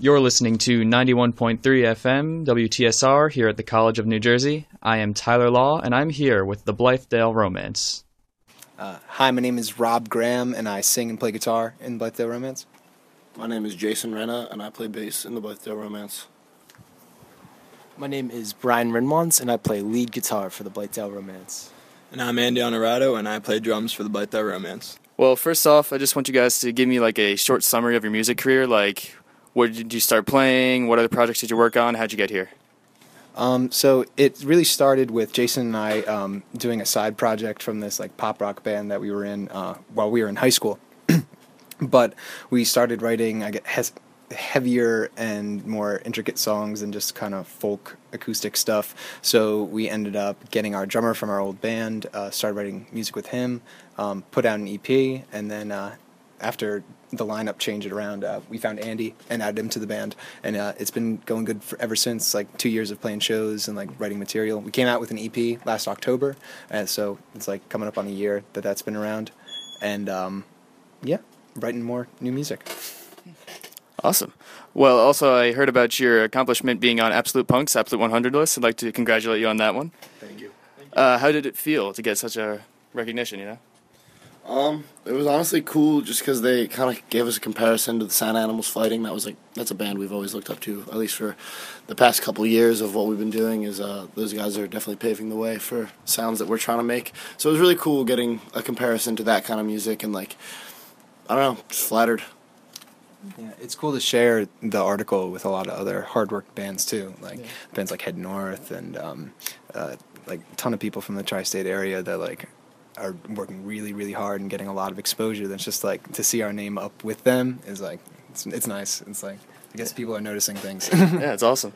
You're listening to 91.3 FM WTSR here at the College of New Jersey. I am Tyler Law, and I'm here with the Blythedale Romance. Uh, hi, my name is Rob Graham, and I sing and play guitar in Blythedale Romance. My name is Jason Renna, and I play bass in the Blythedale Romance. My name is Brian Renwans, and I play lead guitar for the Blythedale Romance. And I'm Andy Honorado, and I play drums for the Blythedale Romance. Well, first off, I just want you guys to give me like a short summary of your music career. Like, where did you start playing? What other projects did you work on? How'd you get here? Um, so it really started with Jason and I um, doing a side project from this like pop rock band that we were in uh, while we were in high school. but we started writing, I guess, heavier and more intricate songs and just kind of folk acoustic stuff. So we ended up getting our drummer from our old band, uh, started writing music with him, um, put out an EP, and then uh, after the lineup changed around, uh, we found Andy and added him to the band, and uh, it's been going good for ever since. Like two years of playing shows and like writing material. We came out with an EP last October, and so it's like coming up on a year that that's been around, and um, yeah, writing more new music. Awesome. Well, also, I heard about your accomplishment being on Absolute Punk's Absolute 100 list. I'd like to congratulate you on that one. Thank you. Uh, how did it feel to get such a recognition, you know? Um, it was honestly cool just because they kind of gave us a comparison to the Sound Animals Fighting. That was like that's a band we've always looked up to, at least for the past couple of years of what we've been doing. Is uh, those guys are definitely paving the way for sounds that we're trying to make. So it was really cool getting a comparison to that kind of music and like I don't know, just flattered. Yeah, it's cool to share the article with a lot of other hard work bands too, like yeah. bands like Head North and um, uh, like a ton of people from the tri-state area that like are working really really hard and getting a lot of exposure. That's just like to see our name up with them is like it's, it's nice. It's like I guess people are noticing things. yeah, it's awesome.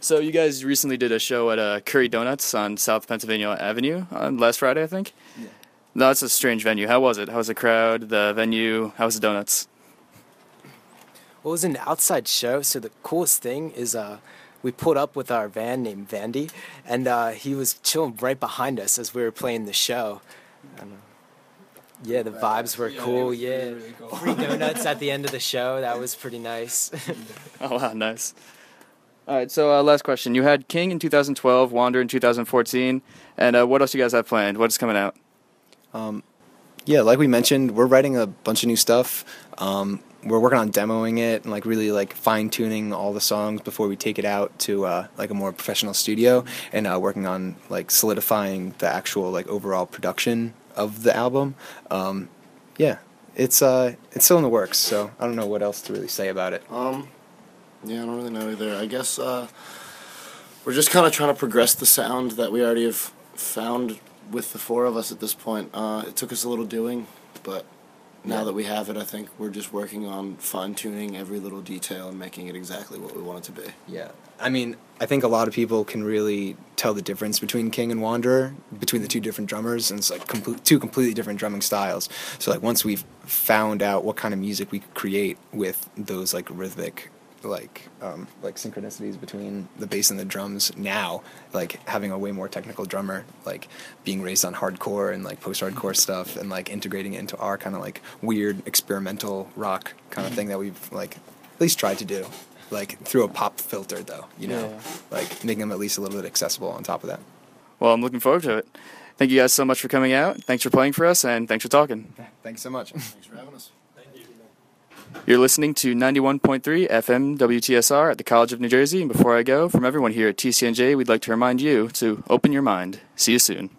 So you guys recently did a show at uh, Curry Donuts on South Pennsylvania Avenue on last Friday, I think. Yeah. No, it's a strange venue. How was it? How was the crowd? The venue? How was the donuts? Well, it was an outside show, so the coolest thing is uh, we pulled up with our van named Vandy, and uh, he was chilling right behind us as we were playing the show. Yeah, the vibes were cool. Yeah, really cool. free donuts at the end of the show. That was pretty nice. oh wow, nice. All right, so uh, last question. You had King in 2012, Wander in 2014, and uh, what else you guys have planned? What's coming out? Um, yeah, like we mentioned, we're writing a bunch of new stuff. Um, we're working on demoing it and like really like fine tuning all the songs before we take it out to uh, like a more professional studio and uh, working on like solidifying the actual like overall production of the album. Um, yeah, it's uh, it's still in the works, so I don't know what else to really say about it. Um, yeah, I don't really know either. I guess uh, we're just kind of trying to progress the sound that we already have found with the four of us at this point. Uh, it took us a little doing, but now yeah. that we have it, I think we're just working on fine tuning every little detail and making it exactly what we want it to be. Yeah. I mean, I think a lot of people can really tell the difference between King and Wanderer, between the two different drummers, and it's like complete, two completely different drumming styles. So like once we've found out what kind of music we could create with those like rhythmic like um, like synchronicities between the bass and the drums now like having a way more technical drummer like being raised on hardcore and like post hardcore stuff and like integrating it into our kind of like weird experimental rock kind of thing that we've like at least tried to do like through a pop filter though you know? Yeah. like making them at least a little bit accessible on top of that. Well i'm looking forward to it. Thank you guys so much for coming out. Thanks for playing for us and thanks for talking. Thanks so much. Thanks for having us you're listening to 91.3 FM WTSR at the College of New Jersey. And before I go, from everyone here at TCNJ, we'd like to remind you to open your mind. See you soon.